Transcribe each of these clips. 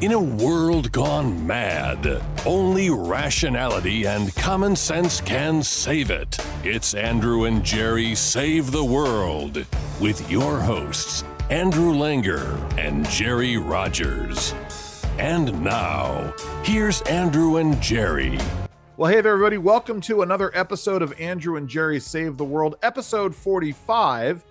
In a world gone mad, only rationality and common sense can save it. It's Andrew and Jerry Save the World with your hosts, Andrew Langer and Jerry Rogers. And now, here's Andrew and Jerry. Well, hey there, everybody. Welcome to another episode of Andrew and Jerry Save the World, episode 45.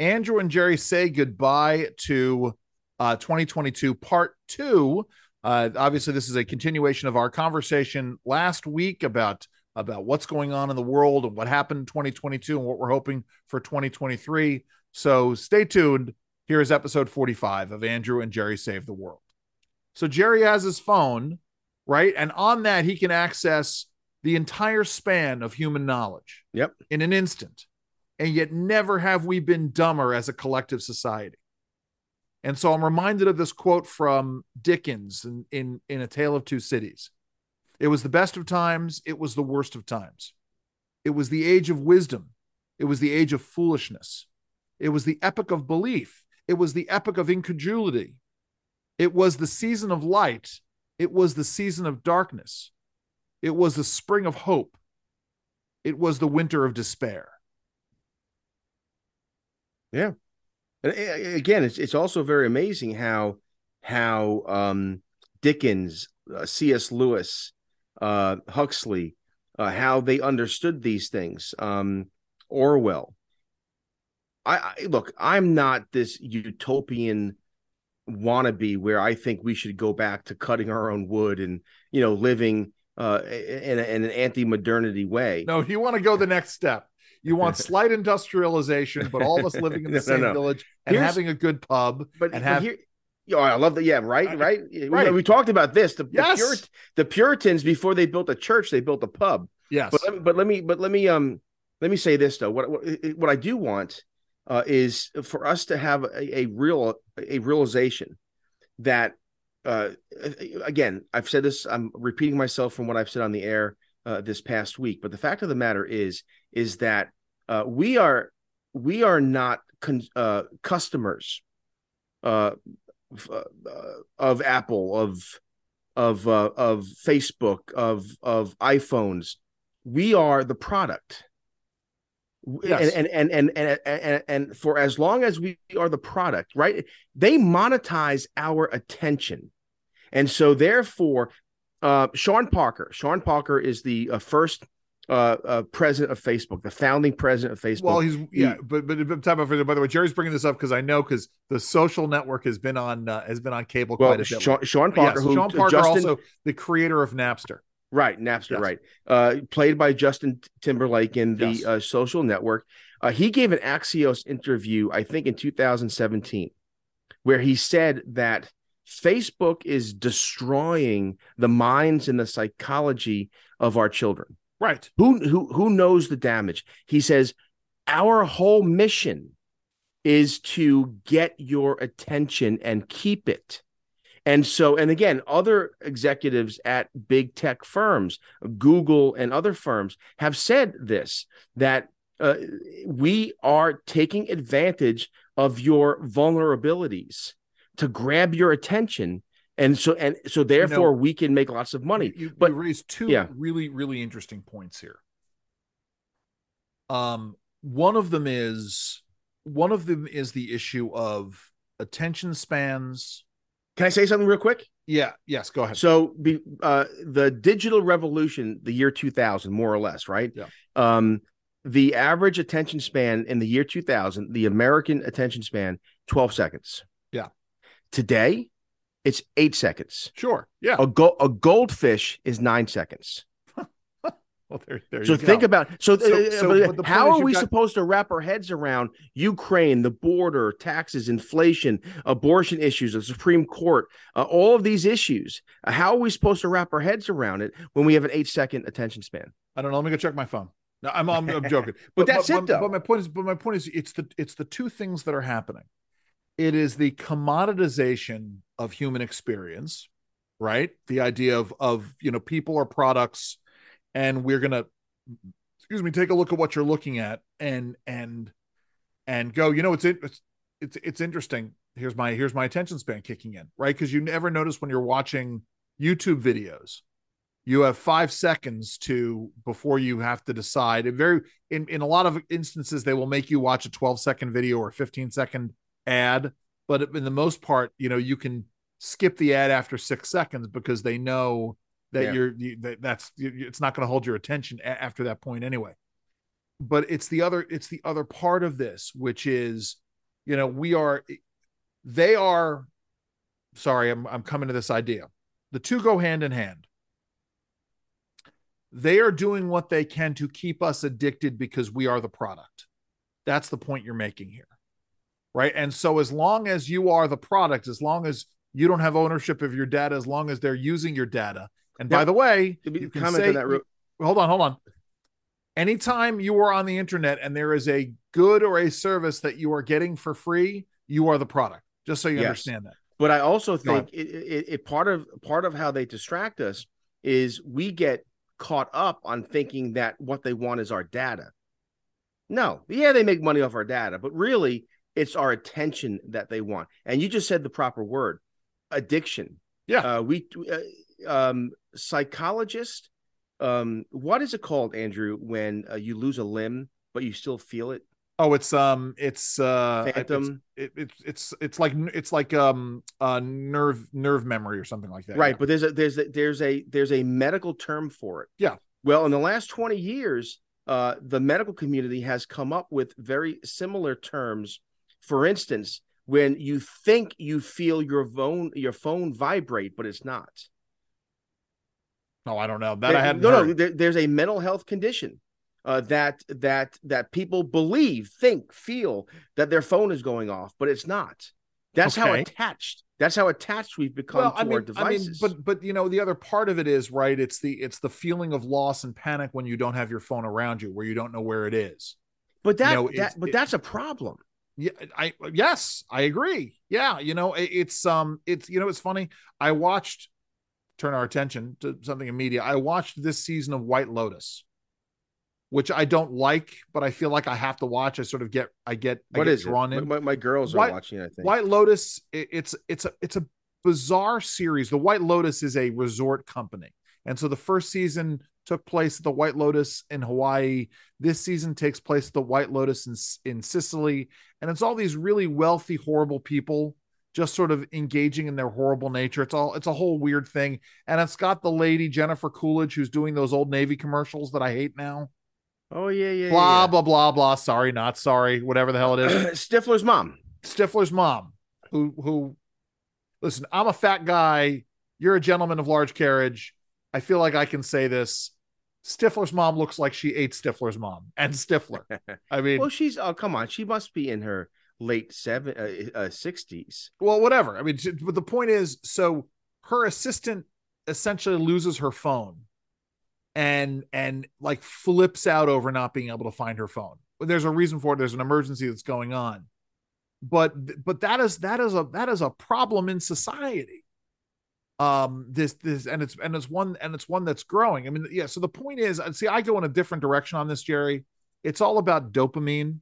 Andrew and Jerry say goodbye to uh, 2022, part two. Uh, obviously, this is a continuation of our conversation last week about about what's going on in the world and what happened in 2022 and what we're hoping for 2023. So stay tuned. Here is episode 45 of Andrew and Jerry Save the World. So Jerry has his phone right? And on that, he can access the entire span of human knowledge. Yep. In an instant. And yet, never have we been dumber as a collective society. And so I'm reminded of this quote from Dickens in, in, in A Tale of Two Cities. It was the best of times, it was the worst of times. It was the age of wisdom, it was the age of foolishness, it was the epoch of belief, it was the epoch of incredulity, it was the season of light, it was the season of darkness. It was the spring of hope. It was the winter of despair. Yeah. And again, it's it's also very amazing how how um, Dickens, uh, C.S. Lewis, uh, Huxley, uh, how they understood these things. Um, Orwell. I, I look. I'm not this utopian wannabe where I think we should go back to cutting our own wood and you know living uh, in, in an anti-modernity way. No, you want to go the next step. You want slight industrialization, but all of us living in the no, same no, village and Here's, having a good pub. But, and have. Here, oh, I love that. Yeah, right, right. right. We, we, talked about this. The, yes. the, Purit- the Puritans before they built a church, they built a pub. Yes. But let me, but let me, but let me, um, let me say this though. What what, what I do want uh, is for us to have a, a real a realization that uh, again I've said this I'm repeating myself from what I've said on the air uh, this past week but the fact of the matter is is that uh, we are we are not con- uh, customers uh, uh, of Apple of of of Facebook of of iPhones we are the product Yes. And, and, and and and and for as long as we are the product, right? They monetize our attention, and so therefore, uh, Sean Parker. Sean Parker is the uh, first uh, uh, president of Facebook, the founding president of Facebook. Well, he's yeah, he, but but time by the way, Jerry's bringing this up because I know because the social network has been on uh, has been on cable well, quite a bit. Sean, Sean Parker, yes, Sean Parker, Justin, also the creator of Napster. Right, Napster, yes. right. Uh, played by Justin Timberlake in the yes. uh, social network. Uh, he gave an Axios interview, I think in 2017, where he said that Facebook is destroying the minds and the psychology of our children. Right. Who who who knows the damage? He says our whole mission is to get your attention and keep it. And so, and again, other executives at big tech firms, Google and other firms, have said this that uh, we are taking advantage of your vulnerabilities to grab your attention and so and so therefore you know, we can make lots of money you, but you raised two yeah. really really interesting points here um one of them is one of them is the issue of attention spans can I say something real quick? Yeah. Yes. Go ahead. So, be, uh, the digital revolution, the year 2000, more or less, right? Yeah. Um, the average attention span in the year 2000, the American attention span, 12 seconds. Yeah. Today, it's eight seconds. Sure. Yeah. A, go- a goldfish is nine seconds. Well, there, there so think go. about so, so, uh, so how are we got... supposed to wrap our heads around Ukraine, the border, taxes, inflation, abortion issues, the Supreme Court, uh, all of these issues? Uh, how are we supposed to wrap our heads around it when we have an eight second attention span? I don't know. Let me go check my phone. No, I'm I'm, I'm joking. but, but, that's but, it, though. But my point is, but my point is, it's the it's the two things that are happening. It is the commoditization of human experience, right? The idea of of you know people or products and we're gonna excuse me take a look at what you're looking at and and and go you know it's it's it's, it's interesting here's my here's my attention span kicking in, right? Because you never notice when you're watching YouTube videos, you have five seconds to before you have to decide. It very in in a lot of instances they will make you watch a 12 second video or 15 second ad, but in the most part, you know, you can skip the ad after six seconds because they know that yeah. you're you, that, that's it's not going to hold your attention a- after that point anyway. But it's the other it's the other part of this, which is, you know, we are they are sorry, I'm I'm coming to this idea. The two go hand in hand. They are doing what they can to keep us addicted because we are the product. That's the point you're making here. Right. And so, as long as you are the product, as long as you don't have ownership of your data, as long as they're using your data. And by the way, you can say, that re- hold on, hold on. Anytime you are on the internet and there is a good or a service that you are getting for free, you are the product. Just so you yes. understand that. But I also think it, it, it, part of part of how they distract us is we get caught up on thinking that what they want is our data. No, yeah, they make money off our data, but really it's our attention that they want. And you just said the proper word addiction. Yeah. Uh, we, uh, um, psychologist, um, what is it called, Andrew, when uh, you lose a limb, but you still feel it? Oh, it's um, it's uh, phantom. It's, it, it's it's it's like it's like um, uh, nerve nerve memory or something like that. Right, yeah. but there's a there's a there's a there's a medical term for it. Yeah. Well, in the last twenty years, uh, the medical community has come up with very similar terms. For instance, when you think you feel your phone your phone vibrate, but it's not. Oh, I don't know that. There, I had no, heard. no. There, there's a mental health condition uh, that that that people believe, think, feel that their phone is going off, but it's not. That's okay. how attached. That's how attached we've become well, to I mean, our devices. I mean, but but you know, the other part of it is right. It's the it's the feeling of loss and panic when you don't have your phone around you, where you don't know where it is. But that, you know, that but it, that's a problem yeah i yes i agree. Yeah you know it, it's um it's you know it's funny. I watched turn our attention to something in media. I watched this season of white lotus which i don't like but i feel like i have to watch. I sort of get i get what I get is drawn it? in. My, my girls are white, watching i think. White lotus it, it's it's a it's a bizarre series. The white lotus is a resort company. And so the first season took place at the White Lotus in Hawaii. This season takes place at the White Lotus in, in Sicily. And it's all these really wealthy, horrible people just sort of engaging in their horrible nature. It's all it's a whole weird thing. And it's got the lady Jennifer Coolidge who's doing those old Navy commercials that I hate now. Oh yeah, yeah. Blah yeah. blah blah blah. Sorry, not sorry. Whatever the hell it is. Stifler's mom. Stifler's mom. Who who listen, I'm a fat guy. You're a gentleman of large carriage. I feel like I can say this. Stifler's mom looks like she ate Stifler's mom and Stifler. I mean, well, she's oh come on, she must be in her late seven uh, uh, 60s. Well, whatever. I mean, but the point is, so her assistant essentially loses her phone, and and like flips out over not being able to find her phone. There's a reason for it. There's an emergency that's going on, but but that is that is a that is a problem in society um this this and it's and it's one and it's one that's growing. I mean yeah so the point is see i go in a different direction on this jerry. It's all about dopamine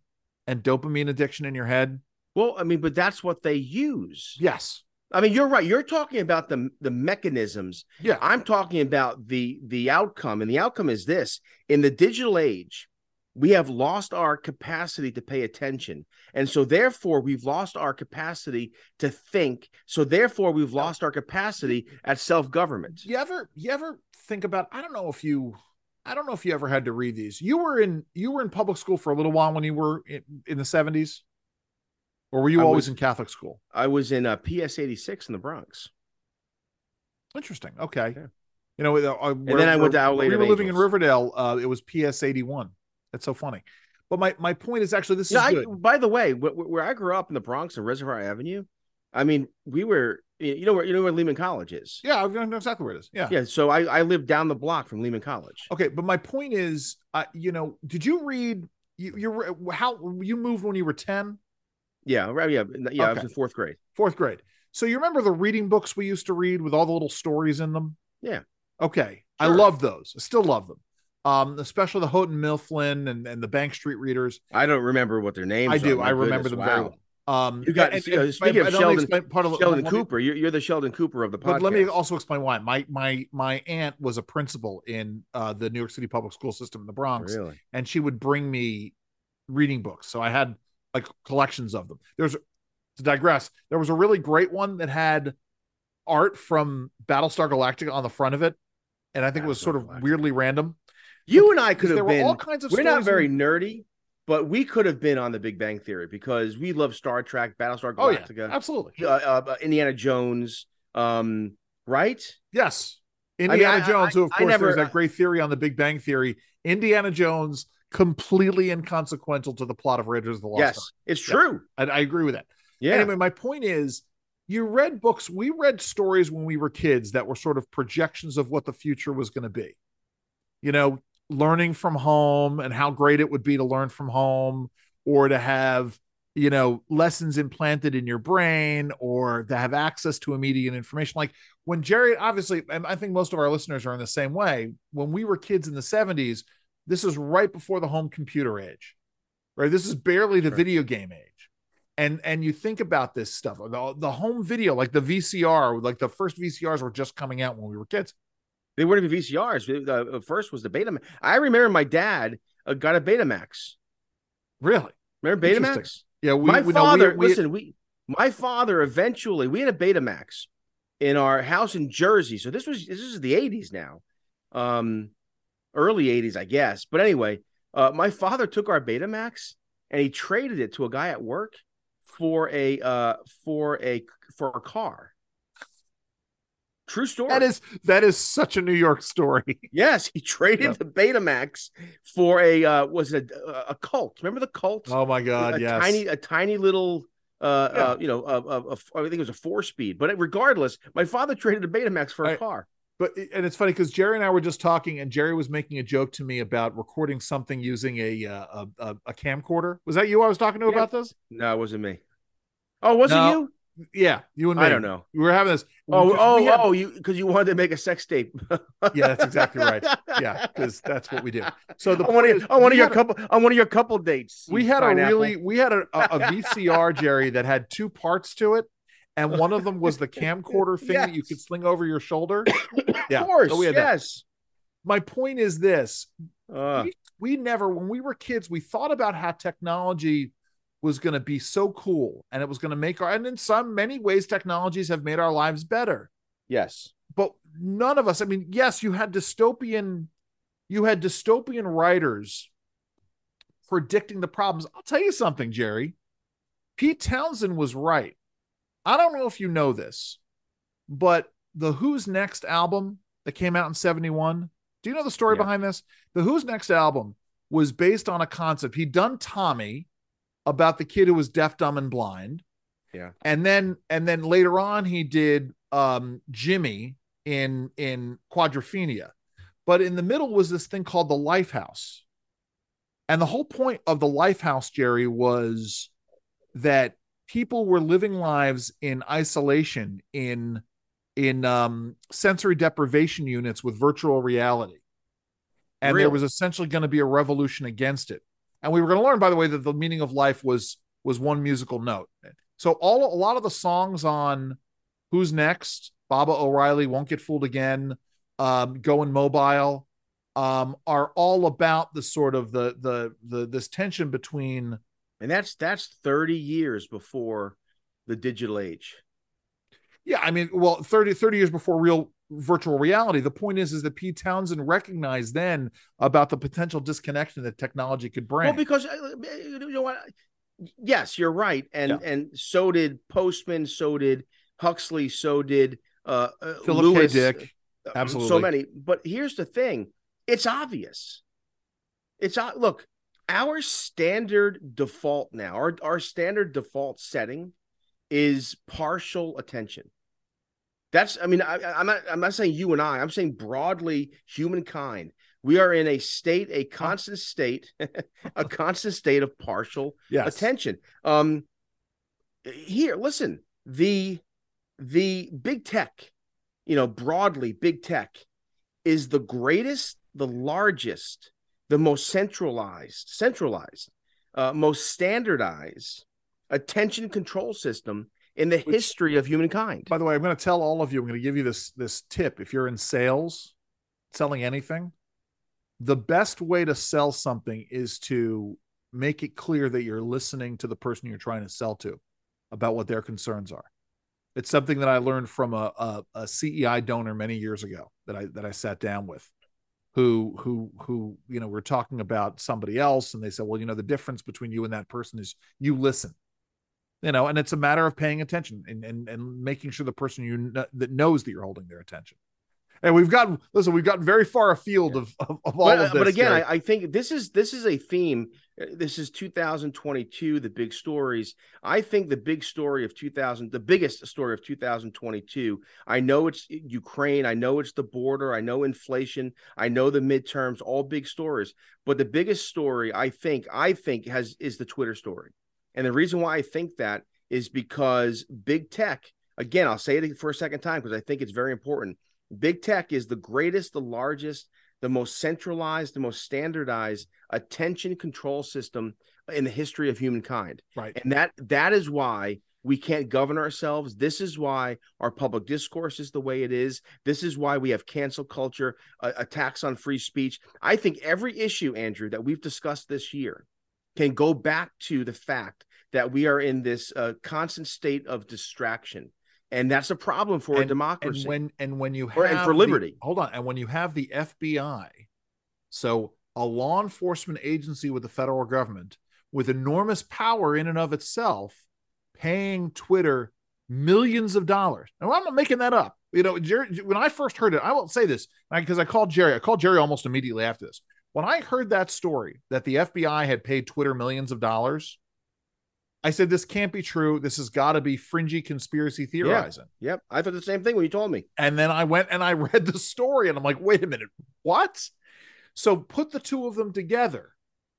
and dopamine addiction in your head. Well i mean but that's what they use. Yes. I mean you're right. You're talking about the the mechanisms. Yeah. I'm talking about the the outcome and the outcome is this. In the digital age we have lost our capacity to pay attention. And so therefore we've lost our capacity to think. So therefore we've lost our capacity at self-government. You ever you ever think about i don't know if you i don't know if you ever had to read these. You were in you were in public school for a little while when you were in, in the 70s or were you I always was, in catholic school? I was in a uh, ps 86 in the bronx. Interesting. Okay. Yeah. you know uh, and then i went to Our we were living in riverdale uh, it was ps 81 that's so funny. But my my point is actually this yeah, is good. I, by the way, where, where, I grew up in the Bronx and Reservoir Avenue, I mean, we were you know where you know where Lehman College is. Yeah, I know exactly where it is. Yeah, yeah. So I I lived down the block from Lehman College. Okay, but my point is, uh, you know, did you read? You you how you moved when you were ten? Yeah, right. Yeah, yeah. Okay. I was in fourth grade. Fourth grade. So you remember the reading books we used to read with all the little stories in them? Yeah. Okay. Sure. I love those. I still love them um, especially the Houghton Mifflin and, and the Bank Street readers. I don't remember what their names. Are. I do. I remember them wow. very well. Um, You got and- and- speaking and of Sheldon, part of Sheldon me- Cooper. You're, you're the Sheldon Cooper of the podcast. But let me also explain why. My my my aunt was a principal in uh, the New York City public school system in the Bronx, really. and she would bring me reading books. So I had like collections of them. There's to digress. There was a really great one that had art from Battlestar Galactica on the front of it, and I think it was sort of Galactica. weirdly random. You and I could have there were been. all kinds of. We're not very in- nerdy, but we could have been on the Big Bang Theory because we love Star Trek, Battlestar Oh yeah, Galactica, absolutely. uh, uh, Indiana Jones. Um, right? Yes. mean, Indiana I- Jones, who of course never- there's that great theory on the Big Bang Theory. Indiana Jones completely inconsequential to the plot of Raiders of the Lost Ark. yes, it's Yeah. true. I, I agree with that. Yeah. Anyway, my point is you read books, we read stories when we were kids that were sort of projections of what the future was going to be. You know, learning from home and how great it would be to learn from home or to have, you know, lessons implanted in your brain or to have access to immediate information. Like when Jerry, obviously, and I think most of our listeners are in the same way. When we were kids in the 70s, this is right before the home computer age, right? This is barely the Sure. video game age and and you think about this stuff the, the home video like the vcr like the first vcrs were just coming out when we were kids They weren't even VCRs. The first was the Betamax. I remember my dad uh, got a Betamax. really Remember Betamax? yeah we, my we, no, father, we- listen, we my father eventually we had a Betamax in our house in Jersey. So this was this is the 80s now. Um early 80s, I guess. But anyway, uh my father took our Betamax and he traded it to a guy at work for a uh for a for a car. True story. that is that is such a new york story Yes, he traded Yeah. the Betamax for a uh was it a, a Colt? Remember the Colt? oh my god a yes tiny a tiny little uh, Yeah. uh you know a, a, a- I think it was a four speed but regardless my father traded a Betamax for a I- car but and it's funny because jerry and i were just talking and jerry was making a joke to me about recording something using a uh, a, a, a camcorder was that you i was talking to Yeah. about this no it wasn't me oh was No, it you yeah you and me I don't know. We were having this. Oh oh we had- oh you because you wanted to make a sex tape. Yeah that's exactly right. Yeah because that's what we do. So the on one is on one of your a- couple on one of your couple dates we had a really we had a, a, vcr jerry that had two parts to it and one of them was the camcorder thing that you could sling over your shoulder. Yeah, of course so we had that. yes. My point is this. Uh, we never when we were kids we thought about how technology was going to be so cool and it was going to make our and in some many ways technologies have made our lives better. Yes. But none of us i mean yes you had dystopian you had dystopian writers predicting the problems. I'll tell you something jerry. Pete Townshend was right. I don't know if you know this but the who's next album that came out in 71 do you know the story Yeah. behind this? The who's next album was based on a concept. He'd done tommy about the kid who was deaf dumb and blind. Yeah. and then and then later on he did um jimmy in in quadrophenia. But in the middle was this thing called the lifehouse. And the whole point of the lifehouse jerry was that people were living lives in isolation in in um sensory deprivation units with virtual reality. And there was essentially going to be a revolution against it and we were going to learn by the way that the meaning of life was was one musical note. So all a lot of the songs on who's next Baba O'Riley won't get fooled again um going mobile um are all about the sort of the the the this tension between and that's that's 30 years before the digital age. Yeah i mean well 30 30 years before real virtual reality the point is is that pete Townshend recognized then about the potential disconnection that technology could bring Well, because uh, you know what? Yes, you're right, and Yeah. and so did Postman, so did Huxley, so did uh, uh, philip Lewis, k dick uh, absolutely. so many. But here's the thing: it's obvious. It's look, our standard default now, our our standard default setting is partial attention. That's, I mean, I, I'm not, I'm not saying you and I. I'm saying broadly, humankind. We are in a state, a constant state, a constant state of partial yes attention. Um, here, listen, the the big tech, you know, broadly, big tech is the greatest, the largest, the most centralized, centralized, uh, most standardized attention control system in the Which, history of humankind. By the way, I'm going to tell all of you, I'm going to give you this this tip. If you're in sales, selling anything, the best way to sell something is to make it clear that you're listening to the person you're trying to sell to about what their concerns are. It's something that I learned from a, a, a CEI donor many years ago that I that I sat down with, who who who you know we're talking about somebody else, and they said, well, you know, the difference between you and that person is you listen, you know, and it's a matter of paying attention and and, and making sure the person you know, that knows that you're holding their attention and we've gotten listen, we've gotten very far afield of, of, of all but, of uh, this. But again, I, I, think this is this is a theme. Uh, this is 2022, the big stories. I think the big story of 2000, the biggest story of 2022. I know it's Ukraine. I know it's the border. I know inflation. I know the midterms. All big stories. But the biggest story, I think, I think has is the Twitter story. And the reason why I think that is because big tech. Again, I'll say it for a second time because I think it's very important Big tech is the greatest, the largest, the most centralized, the most standardized attention control system in the history of humankind. Right. And that that is why we can't govern ourselves. This is why our public discourse is the way it is. This is why we have cancel culture, uh, attacks on free speech. I think every issue, Andrew, that we've discussed this year can go back to the fact that we are in this uh, constant state of distraction and that's a problem for and, a democracy. And when and when you have or, and for liberty, the, hold on, and when you have the FBI, so a law enforcement agency with the federal government with enormous power in and of itself, paying Twitter millions of dollars. And I'm not making that up. You know, Jerry, when I first heard it, I won't say this because I called Jerry. I called Jerry almost immediately after this. When I heard that story that the FBI had paid Twitter millions of dollars I said, this can't be true. This has got to be fringy conspiracy theorizing. Yeah. Yep. I thought the same thing when you told me. And then I went and I read the story and I'm like, wait a minute, what? So put the two of them together,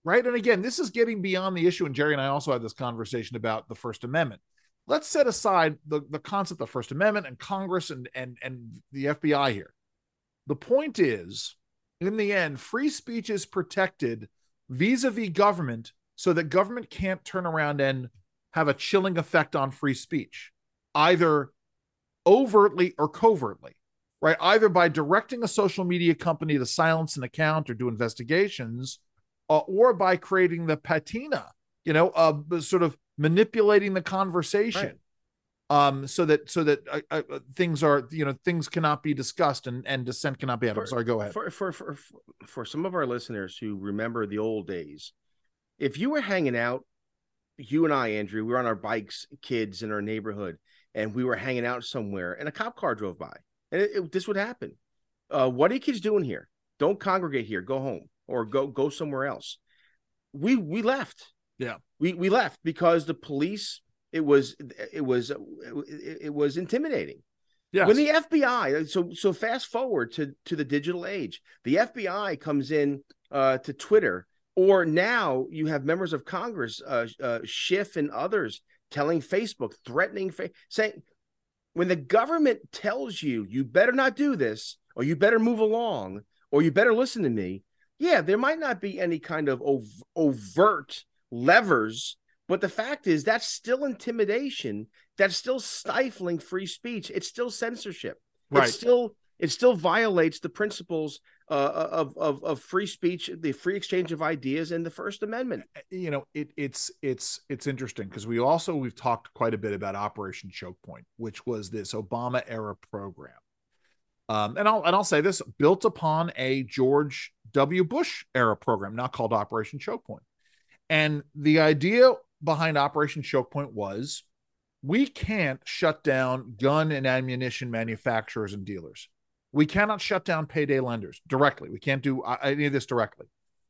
right? And again, this is getting beyond the issue. And Jerry and I also had this conversation about the First Amendment. Let's set aside the, the concept of First Amendment and Congress and, and, and the FBI here. The point is, in the end, free speech is protected vis a vis government so that government can't turn around and have a chilling effect on free speech, either overtly or covertly, right? Either by directing a social media company to silence an account or do investigations, uh, or by creating the patina, you know, uh, sort of manipulating the conversation. Right um so that so that uh, uh, things are you know things cannot be discussed and and dissent cannot be had. For, I'm sorry, go ahead. For, for for for some of our listeners who remember the old days, if you were hanging out, you and I, Andrew, we were on our bikes, kids in our neighborhood, and we were hanging out somewhere, and a cop car drove by, and it, it, this would happen. Uh, what are you kids doing here? Don't congregate here. Go home or go go somewhere else. We we left. Yeah, we we left because the police. It was it was it, was intimidating. Yeah. When the FBI, so so fast forward to to the digital age, the FBI comes in uh, to Twitter or now you have members of Congress, uh, uh, Schiff and others, telling Facebook, threatening, fa- saying, when the government tells you you better not do this, or you better move along, or you better listen to me, yeah, there might not be any kind of ov- overt levers, but the fact is that's still intimidation. That's still stifling free speech. It's still censorship. Right. It's still it still violates the principles uh, of, of of free speech, the free exchange of ideas, and the First Amendment. You know, it, it's it's it's interesting because we also we've talked quite a bit about Operation Choke Point, which was this Obama era program, um, and I'll and I'll say this built upon a George W. Bush era program, not called Operation Choke Point, and the idea behind Operation Choke Point was we can't shut down gun and ammunition manufacturers and dealers we cannot shut down payday lenders directly. We can't do uh, any of this directly.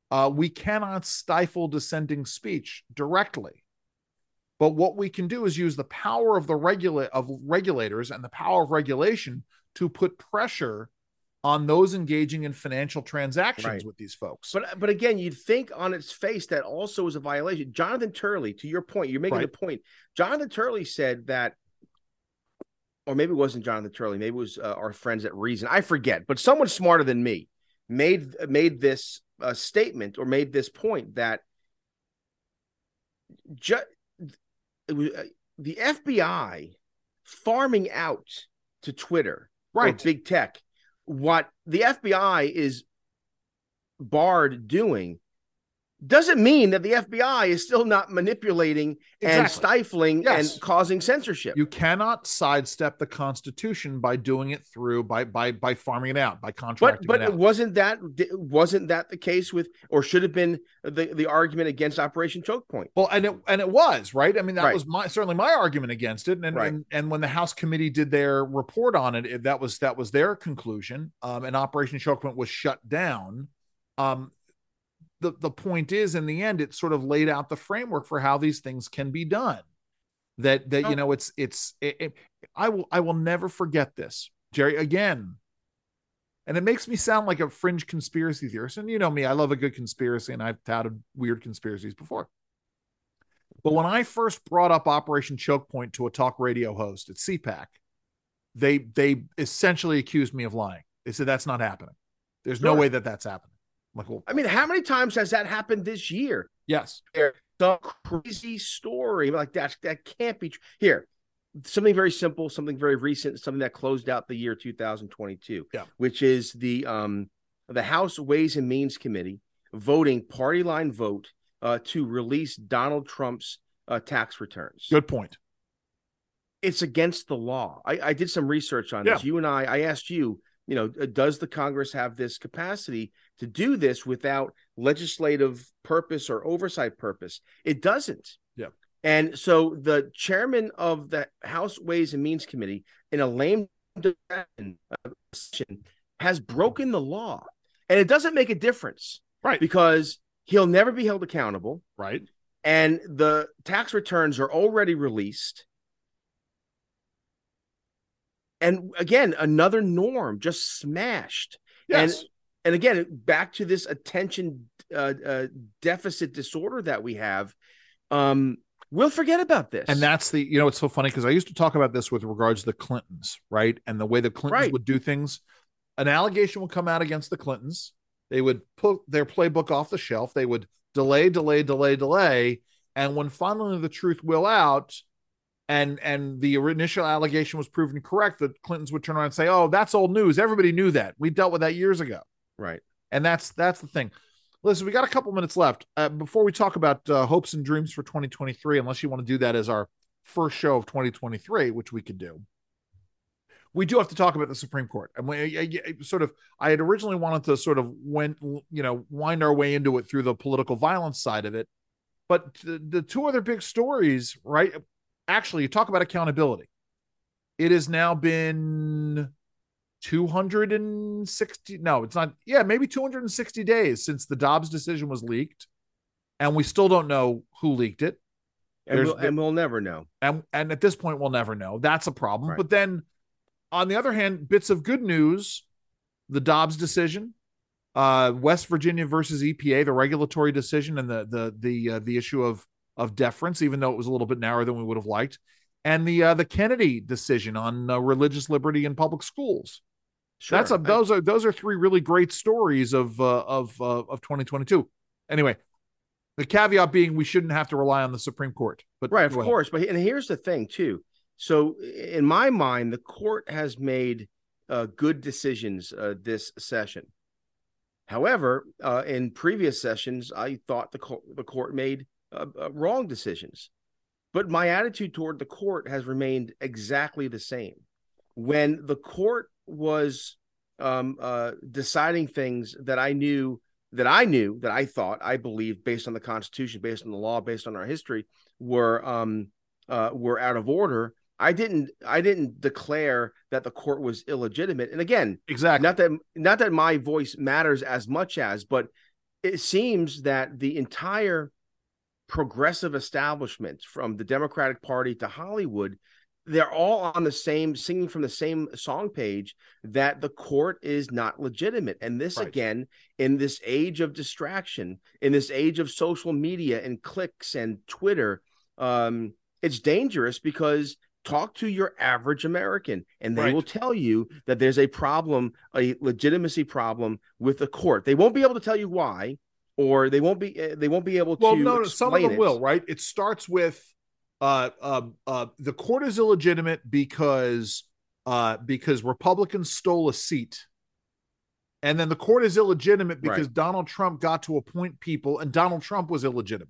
Uh, we cannot stifle dissenting speech directly. But what we can do is use the power of the regula- of regulators and the power of regulation to put pressure on those engaging in financial transactions right. with these folks. But but again, you'd think on its face that also is a violation. Jonathan Turley, to your point, you're making right. the point. Jonathan Turley said that or maybe it wasn't Jonathan Turley, maybe it was uh, our friends at Reason. I forget, but someone smarter than me made made this uh, statement or made this point that ju- was, uh, the FBI farming out to Twitter, right? big tech, what the FBI is barred doing doesn't mean that the FBI is still not manipulating exactly. and stifling yes. and causing censorship. You cannot sidestep the Constitution by doing it through by by by farming it out by contracting. But but it wasn't that wasn't that the case with or should have been the the argument against Operation Choke Point? Well, and it and it was right. I mean, that right. was my certainly my argument against it. And right. and and when the House committee did their report on it, it that was that was their conclusion. Um, and Operation Choke Point was shut down. Um, the the point is in the end it sort of laid out the framework for how these things can be done. That that you know it's it's it, it, i will i will never forget this. Jerry again and it makes me sound like a fringe conspiracy theorist and you know me i love a good conspiracy and i've touted weird conspiracies before. But when i first brought up operation choke point to a talk radio host at cpac they they essentially accused me of lying. They said that's not happening. There's sure. no way that that's happening like, well, I mean, how many times has that happened this year? Yes. Some crazy story like that. That can't be true. Here, something very simple, something very recent, something that closed out the year 2022. Yeah. Which is the um the House Ways and Means Committee voting party line vote uh, to release Donald Trump's uh, tax returns. Good point. It's against the law. I, I did some research on this. You and I, I asked you, you know, uh, does the Congress have this capacity to do this without legislative purpose or oversight purpose? It doesn't. Yeah. And so the chairman of the House Ways and Means Committee, in a lame session, has broken the law. And it doesn't make a difference. Right. Because he'll never be held accountable. Right. And the tax returns are already released and again another norm just smashed. Yes. and and again back to this attention uh, uh, deficit disorder that we have um we'll forget about this. And that's the you know it's so funny because i used to talk about this with regards to the clintons right? And the way the clintons right. would do things an allegation would come out against the clintons. They would put their playbook off the shelf. They would delay delay delay delay. And when finally the truth will out and and the initial allegation was proven correct, the Clintons would turn around and say, "Oh, that's old news. Everybody knew that. We dealt with that years ago." Right. And that's that's the thing. Listen, we got a couple minutes left uh, before we talk about uh, hopes and dreams for 2023. Unless you want to do that as our first show of 2023, which we could do. We do have to talk about the Supreme Court, and we I, I, sort of. I had originally wanted to sort of went you know wind our way into it through the political violence side of it, but the, the two other big stories, right? Actually, you talk about accountability. It has now been 260. No, it's not. Yeah, maybe 260 days since the Dobbs decision was leaked. And we still don't know who leaked it. And we'll, and we'll, never know. And, and at this point, we'll never know. That's a problem. Right. But then, on the other hand, bits of good news the Dobbs decision, uh, West Virginia versus EPA, the regulatory decision, and the the the uh, the issue of of deference, even though it was a little bit narrower than we would have liked, and the uh, the Kennedy decision on uh, religious liberty in public schools. Sure. That's a those are those are three really great stories of uh, of uh, of 2022. Anyway, the caveat being we shouldn't have to rely on the Supreme Court. But right, of course. But and here's the thing too. So in my mind, the court has made uh, good decisions uh, this session. However, uh, in previous sessions, I thought the co- the court made uh, uh, wrong decisions. But my attitude toward the court has remained exactly the same. When the court was um, uh, deciding things that I knew that I knew that I thought I believed based on the Constitution, based on the law, based on our history were um, uh, were out of order. I didn't I didn't declare that the court was illegitimate. And again, exactly not that not that my voice matters as much as, but it seems that the entire progressive establishments from the Democratic Party to Hollywood, they're all on the same singing from the same song page that the court is not legitimate. And this right. again, in this age of distraction, in this age of social media and clicks and Twitter, um, it's dangerous because talk to your average American and they right. will tell you that there's a problem, a legitimacy problem with the court. They won't be able to tell you why, or they won't be eh, they won't be able well, to. Well, no, some of them it. will, right? It starts with uh, uh, uh, the court is illegitimate because uh, because Republicans stole a seat. And then the court is illegitimate because Right. Donald Trump got to appoint people and Donald Trump was illegitimate.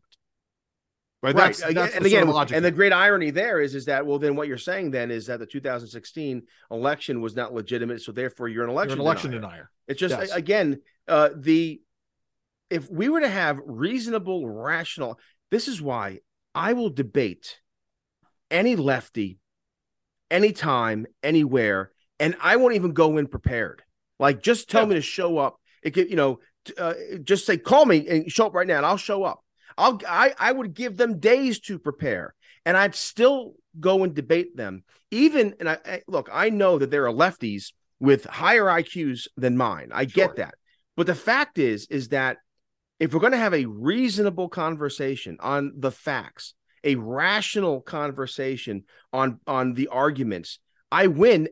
Right. Right. That's, Again- that's and sort again, of and the great irony there is, is that well, then what you're saying then is that the 2016 election was not legitimate, so therefore you're an You're election an election denier. denier. It's just Yes. again, uh, the if we were to have reasonable, rational, this is why I will debate any lefty, anytime, anywhere, and I won't even go in prepared. Like, just tell Yeah. me to show up. It could, you know, uh, just say call me and show up right now, and I'll show up. I'll I I would give them days to prepare, and I'd still go and debate them. Even and I, I look, I know that there are lefties with higher IQs than mine. I Sure. get that, but the fact is, is that if we're going to have a reasonable conversation on the facts, a rational conversation on on the arguments, I win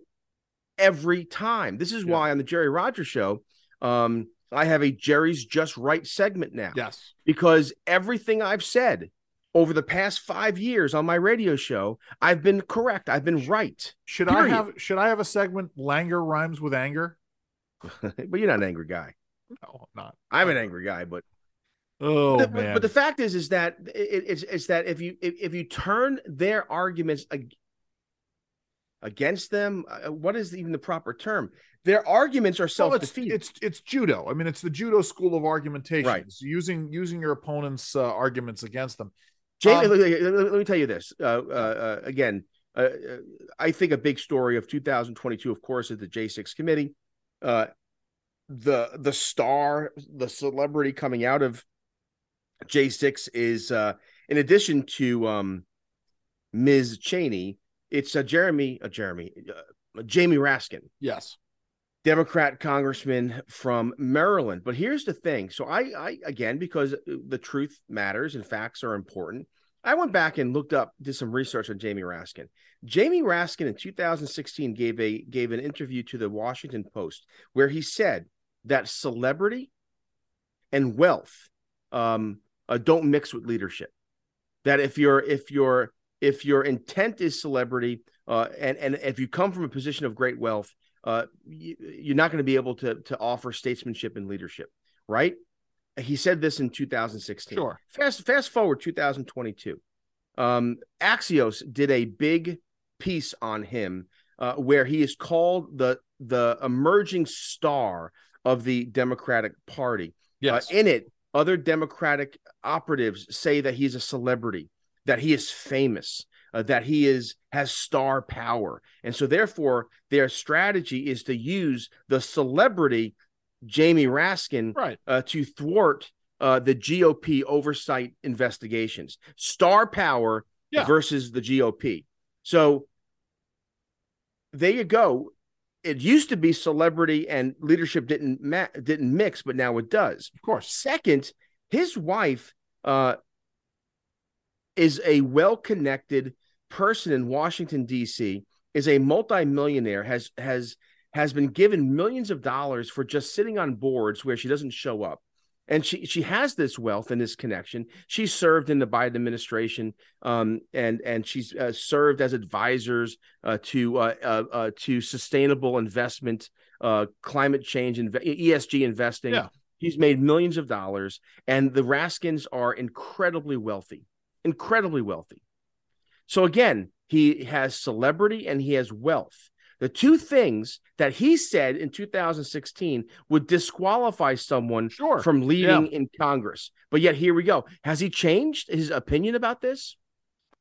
every time. This is Yeah. why on the Jerry Rogers show, um, I have a Jerry's Just Right segment now Yes. because everything I've said over the past five years on my radio show, I've been correct. I've been right. Should I have should I have a segment Langer rhymes with anger? but you're not an angry guy. No, I'm not. I'm an angry guy, but Oh the- man. but, but the fact is, is that it, it's it's that if you if, if you turn their arguments ag- against them, uh, what is even the proper term? Their arguments are Well, self it's, defeat. it's it's judo. I mean, it's the judo school of argumentation. Right. It's using using your opponent's uh, arguments against them. Jamie, Um, let, let- let me tell you this. Uh, uh, uh, again, uh, uh, I think a big story of 2022, of course, is the J6 committee. Uh, the the star, the celebrity coming out of J6 is, uh, in addition to um, Ms. Cheney, it's uh, Jeremy, uh, Jeremy, uh, Jamie Raskin. Yes. Democrat congressman from Maryland. But here's the thing. So I, I again, because the truth matters and facts are important, I went back and looked up, did some research on Jamie Raskin. Jamie Raskin in 2016 gave a gave an interview to the Washington Post where he said that celebrity and wealth um, uh, don't mix with leadership. That if you're if your if your intent is celebrity uh, and and if you come from a position of great wealth, uh, you, you're not going to be able to to offer statesmanship and leadership, right? He said this in 2016. Sure. Fast fast forward 2022. Um, Axios did a big piece on him uh, where he is called the the emerging star of the Democratic Party. Yes. Uh, in it, other Democratic operatives say that he's a celebrity, that he is famous, uh, that he is has star power, and so therefore their strategy is to use the celebrity Jamie Raskin right. uh, to thwart uh, the GOP oversight investigations. Star power Yeah. versus the GOP. So there you go. It used to be celebrity and leadership didn't ma- didn't mix, but now it does. Of course. Second, his wife uh, is a well-connected person in Washington D.C. is a multimillionaire has has has been given millions of dollars for just sitting on boards where she doesn't show up. And she she has this wealth and this connection. She served in the Biden administration, um, and and she's uh, served as advisors uh, to uh, uh, uh, to sustainable investment, uh, climate change, and ESG investing. Yeah. He's made millions of dollars, and the Raskins are incredibly wealthy, incredibly wealthy. So again, he has celebrity and he has wealth. The two things that he said in 2016 would disqualify someone Sure. from leading in Congress. But yet here we go. Has he changed his opinion about this?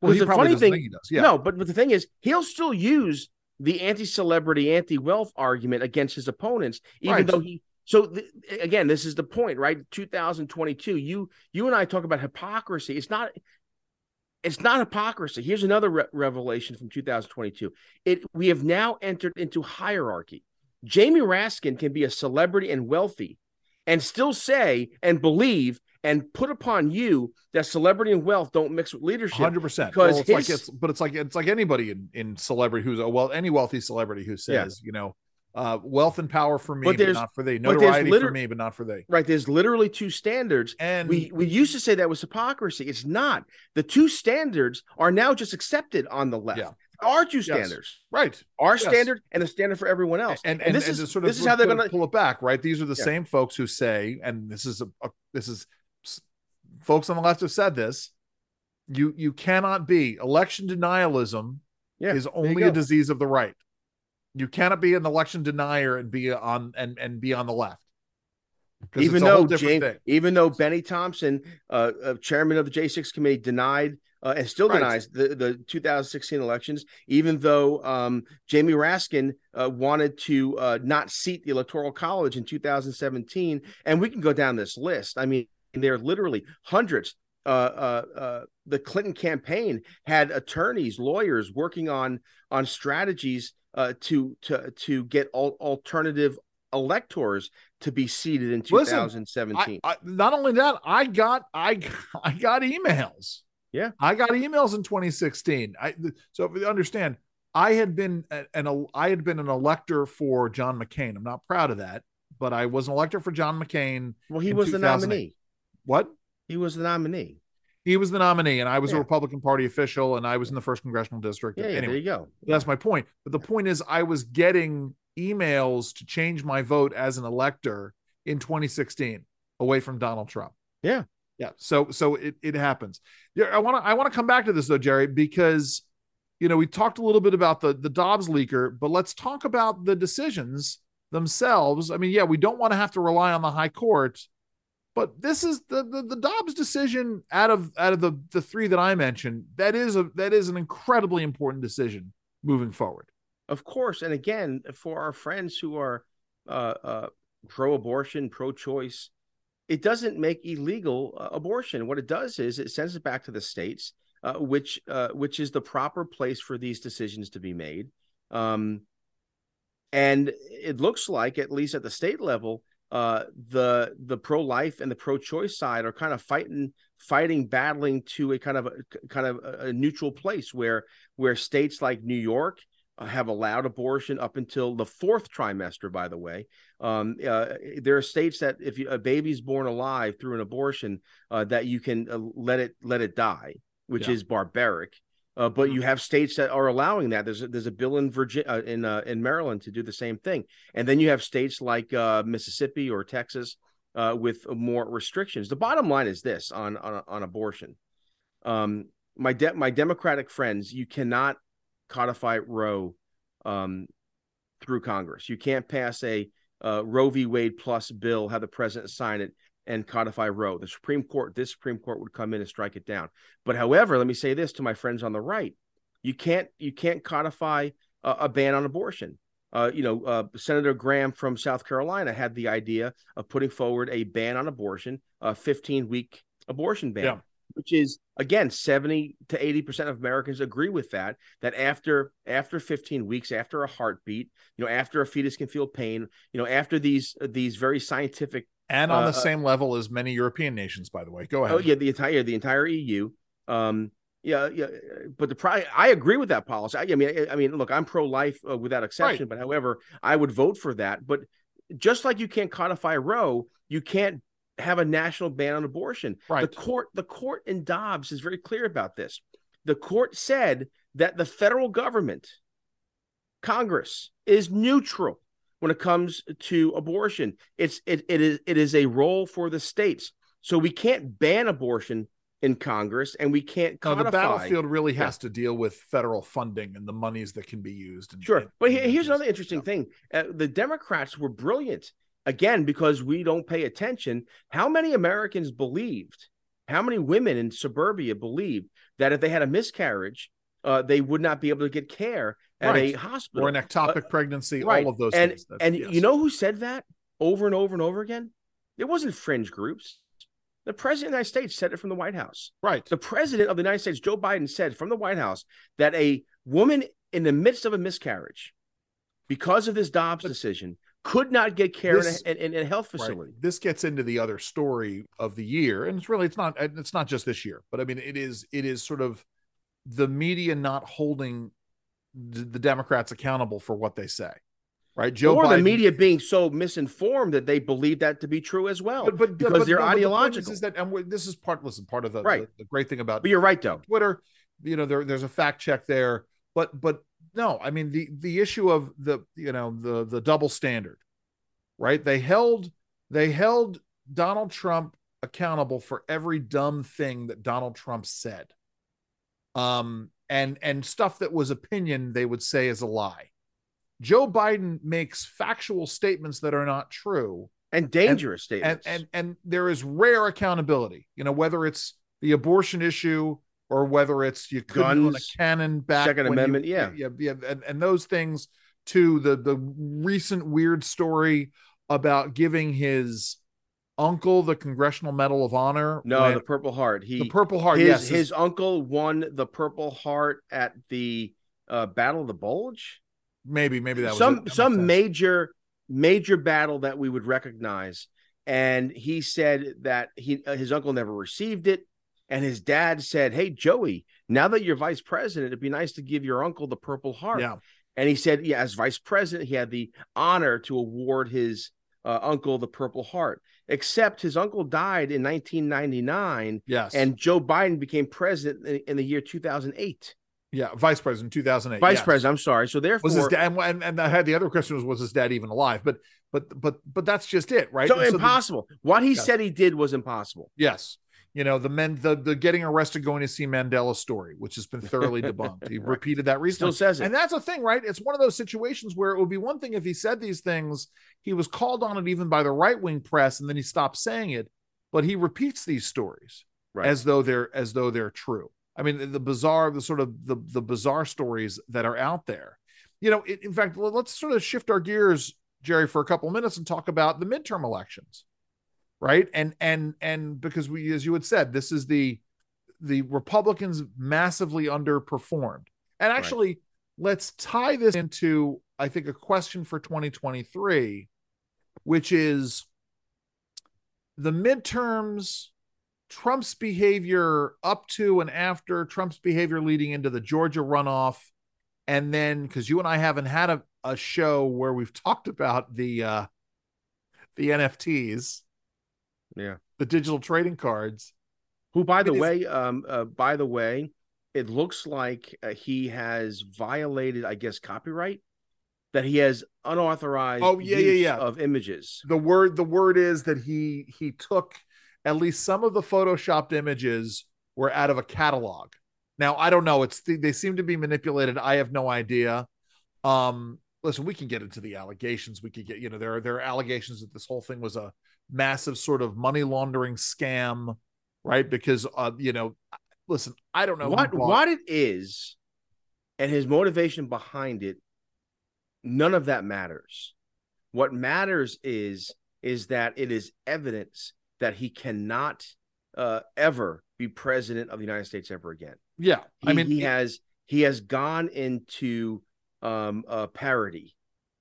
well, he the funny thing- he does. Yeah. No, but, but the thing is, he'll still use the anti-celebrity, anti-wealth argument against his opponents, even Right. though he. So th- again, this is the point, right? 2022. You you and I talk about hypocrisy. It's not. It's not hypocrisy. Here's another re- revelation from 2022. It we have now entered into hierarchy. Jamie Raskin can be a celebrity and wealthy, and still say and believe and put upon you that celebrity and wealth don't mix with leadership. Hundred percent. because Well, it's like it's, but it's like it's like anybody in, in celebrity who's a well, any wealthy celebrity who says, you know, uh, wealth and power for me, But but, not for there's Notoriety liter- for me, but not for they. Right. There's literally two standards. And We we used to say that was hypocrisy. It's not. The two standards are now just accepted on the left. Yeah. Are two standards. right, Our Yes. standard and the standard for everyone else. and And, and, this and is sort of this is how they're going to pull it back, right? These are the Yeah. same folks who say, and this is a, a this is folks on the left have said this. You you cannot be election denialism Yeah, is only a disease of the right. You cannot be an election denier and be on and and be on the left. even it's a whole though James, thing. even though Bennie Thompson, uh, uh, chairman of the J6 committee, denied uh, and still Right. denies the, the 2016 elections, even though um, Jamie Raskin uh, wanted to uh, not seat the Electoral College in 2017, and we can go down this list. I mean, there are literally hundreds. Uh, uh, uh, the Clinton campaign had attorneys, lawyers working on on strategies uh, to to to get al- alternative electors to be seated in Listen, 2017. I, I, not only that, I got I I got emails. Yeah. I got emails in 2016. I so if you understand, I had been an I had been an elector for John McCain. I'm not proud of that, but I was an elector for John McCain. well, he was the nominee. What? He was the nominee. He was the nominee, and I was Yeah. a Republican Party official, and I was in the first congressional district. Yeah, anyway, there you go. that's my point. But the point is, I was getting emails to change my vote as an elector in 2016 away from Donald Trump. Yeah. Yeah. So so it, it happens. Yeah, I want to I want to come back to this though, Jerry, because you know we talked a little bit about the the Dobbs leaker, but let's talk about the decisions themselves. I mean, yeah, we don't want to have to rely on the high court, but this is the the, the Dobbs decision out of out of the the three that I mentioned. That is a that is an incredibly important decision moving forward. Of course. And again, for our friends who are uh, uh, pro abortion, pro choice, it doesn't make illegal uh, abortion. What it does is it sends it back to the states, uh, which uh, which is the proper place for these decisions to be made. Um, and it looks like, at least at the state level, uh, the the pro life and the pro choice side are kind of fighting fighting battling to a kind of a kind of a, neutral place where where states like New York uh, have allowed abortion up until the fourth trimester. By the way, um, uh, there are states that if you, a baby's born alive through an abortion, uh, that you can uh, let it let it die, which Yeah. is barbaric. Uh, but you have states that are allowing that. There's a, there's a bill in Virginia, uh, in uh, in Maryland to do the same thing, and then you have states like uh, Mississippi or Texas uh, with more restrictions. The bottom line is this on on, on abortion. Um, my de- my Democratic friends, you cannot codify Roe um, through Congress. You can't pass a uh, Roe v. Wade plus bill, have the president sign it, and codify Roe. The Supreme Court, this Supreme Court would come in and strike it down. But however, let me say this to my friends on the right: you can't you can't codify a, a ban on abortion. Uh, you know, uh, Senator Graham from South Carolina had the idea of putting forward a ban on abortion, a 15 week abortion ban, Yeah. which is again 70 to 80 percent of Americans agree with that. That after after 15 weeks, after a heartbeat, you know, after a fetus can feel pain, you know, after these these very scientific And on Uh, the uh, same level as many European nations, by the way. Go ahead. Oh yeah, the entire the entire EU. Um, yeah, yeah, but the pri- I agree with that policy. I, I mean, I, I mean, look, I'm pro life uh, without exception, but however, I would vote for that. But just like you can't codify Roe, you can't have a national ban on abortion. Right. The court, the court in Dobbs is very clear about this. The court said that the federal government, Congress, is neutral when it comes to abortion. It's it, it is it is a role for the states. So we can't ban abortion in Congress, and we can't No, codify. the battlefield really Yeah. has to deal with federal funding and the monies that can be used. And, Sure, and- but and here's another interesting yeah. thing: uh, the Democrats were brilliant again because we don't pay attention. How many Americans believed? How many women in suburbia believed that if they had a miscarriage, uh, they would not be able to get care at Right. a hospital or an ectopic uh, pregnancy, right. all of those and and yes. you know who said that over and over and over again? It wasn't fringe groups. The president of the United States said it from the White House. right. The president of the United States, Joe Biden, said from the White House that a woman in the midst of a miscarriage, because of this Dobbs But- decision, could not get care This- in, a, in, a health Right. facility. This gets into the other story of the year, and it's really it's not it's not just this year, but I mean it is it is sort of the media not holding the the Democrats accountable for what they say. right? Joe or Biden, the media being so misinformed that they believe that to be true as well, but, but because but, they're no, but the. Is, that and we're- this is part. Listen, part of the, Right. the the great thing about but you're right, though. Twitter, you know, there there's a fact check there, but but no, I mean the the issue of the you know the the double standard, right? They held they held Donald Trump accountable for every dumb thing that Donald Trump said. Um and and stuff that was opinion they would say is a lie. Joe Biden makes factual statements that are not true And dangerous and statements. and and there is rare accountability you know whether it's the abortion issue or whether it's you couldn't own a Guns, cannon back Second Amendment, you, yeah. yeah yeah and, and those things to the the recent weird story about giving his uncle the congressional medal of honor no, when- the Purple Heart. He the purple heart his yes his uncle won the Purple Heart at the uh, Battle of the Bulge. maybe maybe that was some That some major major battle that we would recognize. And he said that he uh, his uncle never received it. And his dad said hey joey now that you're vice president it'd be nice to give your uncle the purple heart. Yeah. And he said yeah as vice president he had the honor to award his uh, uncle the purple heart except his uncle died in 1999 yes. and joe biden became president in, in the year 2008 yeah vice president 2008 vice yes. president i'm sorry. So therefore was his dad and, and I had the other question was was his dad even alive? But but but but that's just it right? So And the- impossible. What he Yes. said he did was impossible. Yes. You know, the men the the getting arrested going to see Mandela story, which has been thoroughly debunked. He repeated that recently. Still says it. And that's a thing, right? It's one of those situations where it would be one thing if he said these things, he was called on it even by the right-wing press, and then he stopped saying it, but he repeats these stories Right. as though they're as though they're true. I mean, the bizarre, the sort of the the bizarre stories that are out there. You know, in, in fact, let- let's sort of shift our gears, Jerry, for a couple of minutes and talk about the midterm elections right? And and and because we as you had said this is the the republicans massively underperformed. And actually let's tie this into i think a question for 2023 which is the midterms trump's behavior up to and after trump's behavior leading into the georgia runoff and then because you and i haven't had a, a show where we've talked about the uh the nfts Yeah. the digital trading cards. Who, by I the way, um, uh, by the way, it looks like uh, he has violated, I guess, copyright. That he has unauthorized. Oh, yeah, yeah, use yeah. Of images. The word the word is that he he took at least some of the photoshopped images were out of a catalog. Now I don't know. It's they seem to be manipulated. I have no idea. Um, listen, we can get into the allegations. We could get you know there are there are allegations that this whole thing was a massive sort of money laundering scam, right? Because uh, you know, listen, I don't know what what it is, and his motivation behind it. None of that matters. What matters is is that it is evidence that he cannot uh, ever be president of the United States ever again. Yeah, He, I mean, he has he has gone into um uh parody.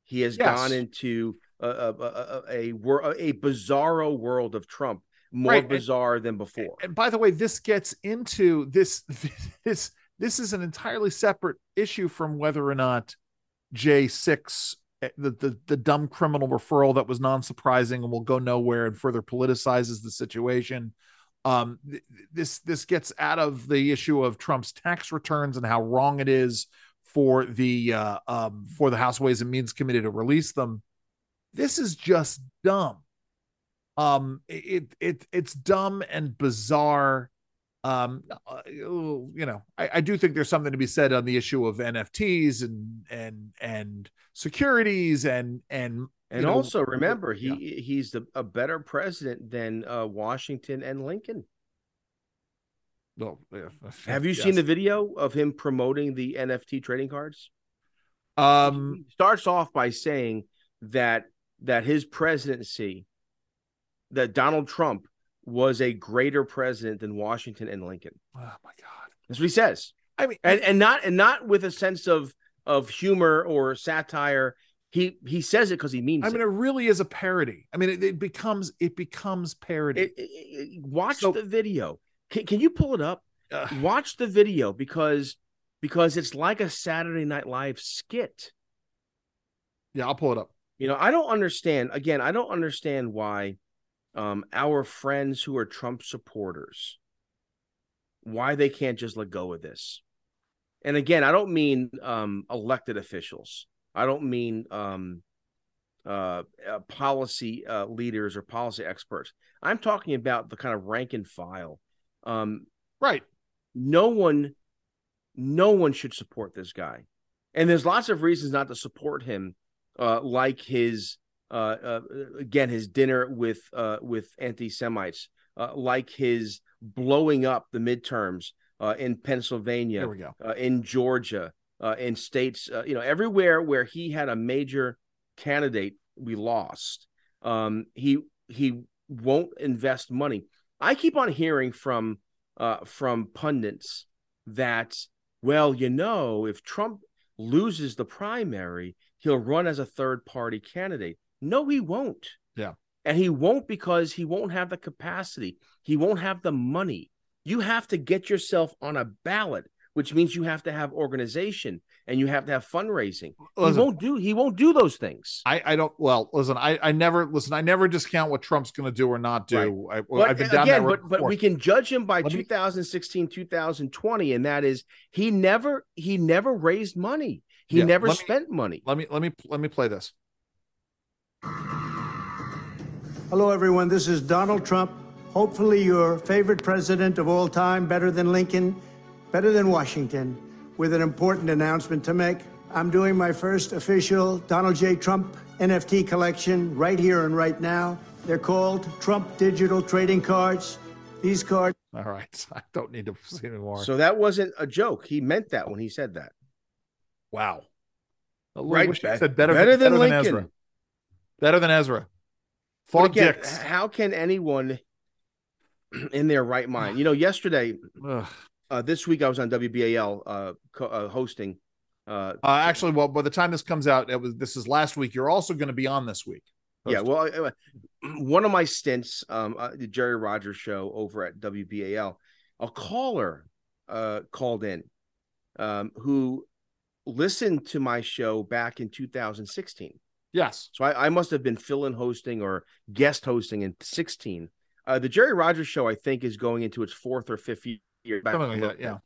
He has Yes. gone into a a, a, a, a bizarro world of Trump, more Right, and- bizarre than before. and by the way, this gets into this this this is an entirely separate issue from whether or not J six eh, the, the the dumb criminal referral that was non-surprising and will go nowhere and further politicizes the situation. Um, th- this this gets out of the issue of Trump's tax returns and how wrong it is for the uh, um, for the House Ways and Means Committee to release them. This is just dumb um it it it's dumb and bizarre um uh, you know I, I do think there's something to be said on the issue of nfts and and and securities and and And know, also remember, he yeah. he's the, a better president than uh, Washington and Lincoln. well, yeah, Have you yes. seen the video of him promoting the NFT trading cards? um He starts off by saying that that his presidency, that Donald Trump was a greater president than Washington and Lincoln. oh my god That's what he says, i mean and and not and not with a sense of of humor or satire. He he says it because he means i mean it. it really is a parody i mean it, it becomes it becomes parody It- watch So- the video. Can, can you pull it up? Ugh. Watch the video because because it's like a Saturday Night Live skit. Yeah, I'll pull it up. You know, I don't understand. Again, I don't understand why um, our friends who are Trump supporters why they can't just let go of this. And again, I don't mean um, elected officials. I don't mean um, uh, uh, policy uh, leaders or policy experts. I'm talking about the kind of rank and file. Um, right. No one, no one should support this guy, and there's lots of reasons not to support him, uh, like his uh, uh, again his dinner with with anti Semites, like his blowing up the midterms in Pennsylvania, in Georgia, in states, you know, everywhere where he had a major candidate we lost. Um, he he won't invest money. I keep on hearing from uh, from pundits that well, you know, if Trump loses the primary, he'll run as a third party candidate. No, he won't. Yeah. And he won't because he won't have the capacity. He won't have the money. You have to get yourself on a ballot which means you have to have organization and you have to have fundraising. Listen, he won't do he won't do those things. I, I don't well listen, I, I never listen, I never discount what Trump's gonna do or not do. Right. I, have been down again, but, but we can judge him by Let 2016, me... 2020, and that is he never he never raised money. He yeah, never spent me, money. Let me let me let me play this. Hello everyone, this is Donald Trump. Hopefully your favorite president of all time, better than Lincoln better than Washington, with an important announcement to make. I'm doing my first official Donald J. Trump NFT collection right here and right now. They're called Trump Digital Trading Cards. These cards. All right. I don't need to see anymore. So that wasn't a joke. He meant that when he said that. Wow. Right. Wish said better, better, than, better Lincoln. Than Ezra. Better than Ezra. Fought again, dicks. How can anyone in their right mind? You know, yesterday, uh, this week I was on WBAL uh, co- uh, hosting. Uh, uh, actually, well, by the time this comes out, it was this is last week. You're also going to be on this week. Hosting. Yeah, well, one of my stints, um, uh, the Jerry Rogers show over at WBAL, a caller uh, called in um, who listened to my show back in 2016. Yes. So I, I must have been fill-in hosting or guest hosting in 16. Uh, the Jerry Rogers show, I think, is going into its fourth or fifth year back. Something like that, yeah.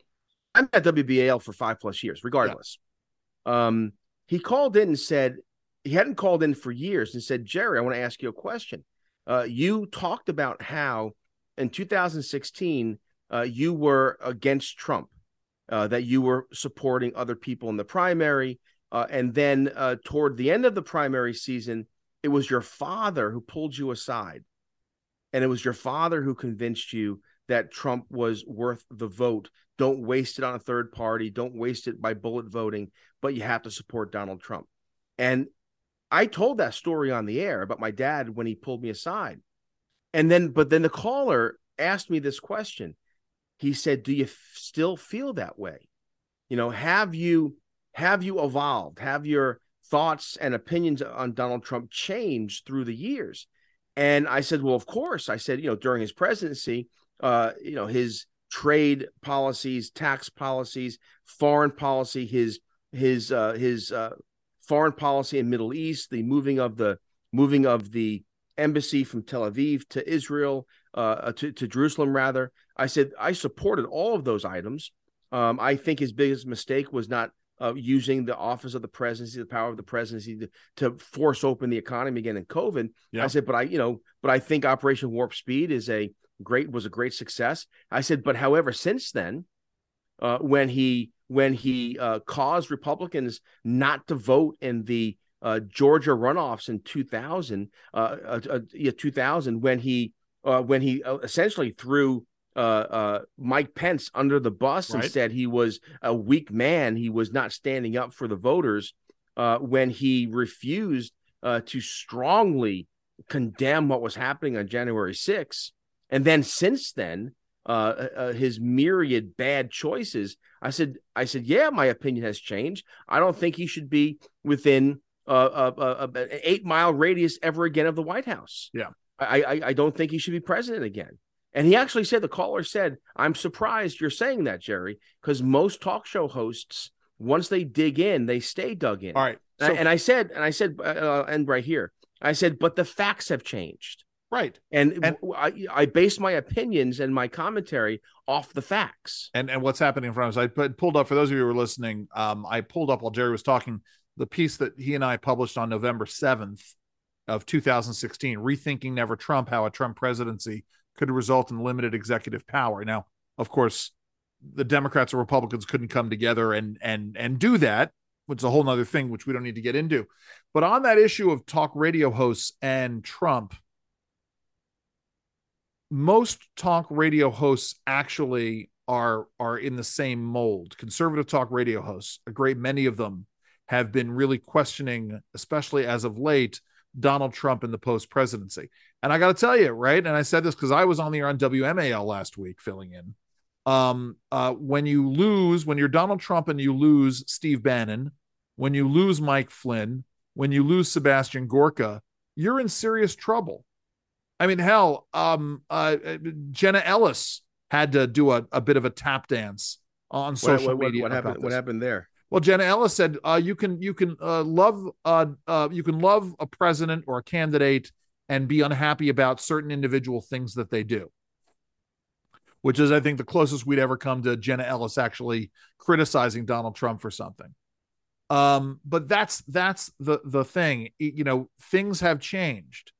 I'm at WBAL for five plus years, regardless. Yeah. Um, he called in and said he hadn't called in for years and said, Jerry, I want to ask you a question. Uh, you talked about how in 2016 uh, you were against Trump, uh, that you were supporting other people in the primary, uh, and then uh, toward the end of the primary season, it was your father who pulled you aside, and it was your father who convinced you that Trump was worth the vote. Don't waste it on a third party. Don't waste it by bullet voting, but you have to support Donald Trump. And I told that story on the air about my dad when he pulled me aside. And then, but then the caller asked me this question. He said, Do you f- still feel that way? You know, have you have you evolved? Have your thoughts and opinions on Donald Trump changed through the years? And I said, Well, of course. I said, you know, during his presidency, uh, you know, his trade policies, tax policies, foreign policy, his his uh, his uh, foreign policy in Middle East, the moving of the moving of the embassy from Tel Aviv to Israel, uh, to, to Jerusalem, rather. I said I supported all of those items. Um, I think his biggest mistake was not uh, using the office of the presidency, the power of the presidency to, to force open the economy again in COVID. Yeah. I said, but I, you know, but I think Operation Warp Speed is a great was a great success. I said, but however, since then, uh, when he when he uh, caused Republicans not to vote in the uh, Georgia runoffs in 2000, uh, uh, uh, yeah, 2000, when he when he essentially threw Mike Pence under the bus right. and said he was a weak man, he was not standing up for the voters. when he refused to strongly condemn what was happening on January 6th, and then since then, uh, uh, uh, his myriad bad choices, I said, I said, yeah, my opinion has changed. I don't think he should be within uh, uh, an eight mile radius ever again of the White House. Yeah, I, I, I don't think he should be president again. And he actually said, the caller said, I'm surprised you're saying that, Jerry, because most talk show hosts once they dig in, they stay dug in. All right. So, and, I, and I said, and I said, uh, and right here, I said, but the facts have changed. Right. And, and I, I based my opinions and my commentary off the facts. And and what's happening in front of us. I put, pulled up for those of you who were listening. Um, I pulled up while Jerry was talking the piece that he and I published on November 7th of 2016, Rethinking Never Trump, how a Trump presidency could result in limited executive power. Now, of course, the Democrats or Republicans couldn't come together and and and do that, which is a whole other thing, which we don't need to get into. But on that issue of talk radio hosts and Trump, most talk radio hosts actually are are in the same mold. Conservative talk radio hosts, a great many of them have been really questioning, especially as of late, Donald Trump in the post presidency. And I got to tell you, right? And I said this because I was on the air on WMAL last week filling in. Um, uh, when you lose, when you're Donald Trump and you lose Steve Bannon, when you lose Mike Flynn, when you lose Sebastian Gorka, you're in serious trouble. I mean, hell, um, uh, Jenna Ellis had to do a, a bit of a tap dance on social what, what, media. What happened? What happened there? Well, Jenna Ellis said, uh, "You can you can uh, love uh, uh, you can love a president or a candidate and be unhappy about certain individual things that they do." Which is, I think, the closest we'd ever come to Jenna Ellis actually criticizing Donald Trump for something. Um, but that's that's the the thing. You know, things have changed.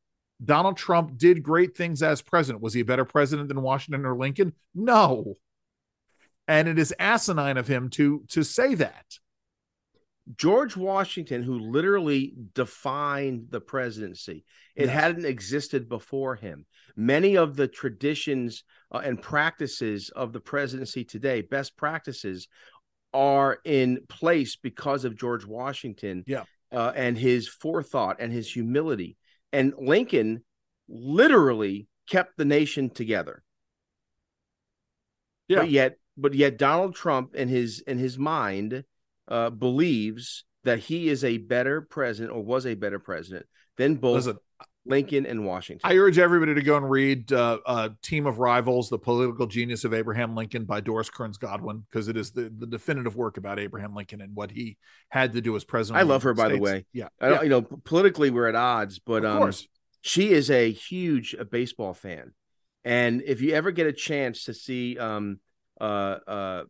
Donald Trump did great things as president. Was he a better president than Washington or Lincoln? No and it is asinine of him to to say that george washington who literally defined the presidency it yes. hadn't existed before him many of the traditions uh, and practices of the presidency today best practices are in place because of george washington yeah. uh, and his forethought and his humility and lincoln literally kept the nation together yeah. But yet but yet Donald Trump in his in his mind uh, believes that he is a better president or was a better president than both Listen, Lincoln and Washington. I urge everybody to go and read uh, uh, "Team of Rivals: The Political Genius of Abraham Lincoln" by Doris Kearns Goodwin, because it is the, the definitive work about Abraham Lincoln and what he had to do as president. I love her, by the way. Yeah, I yeah. you know, politically we're at odds, but um, she is a huge baseball fan, and if you ever get a chance to see um, uh, uh,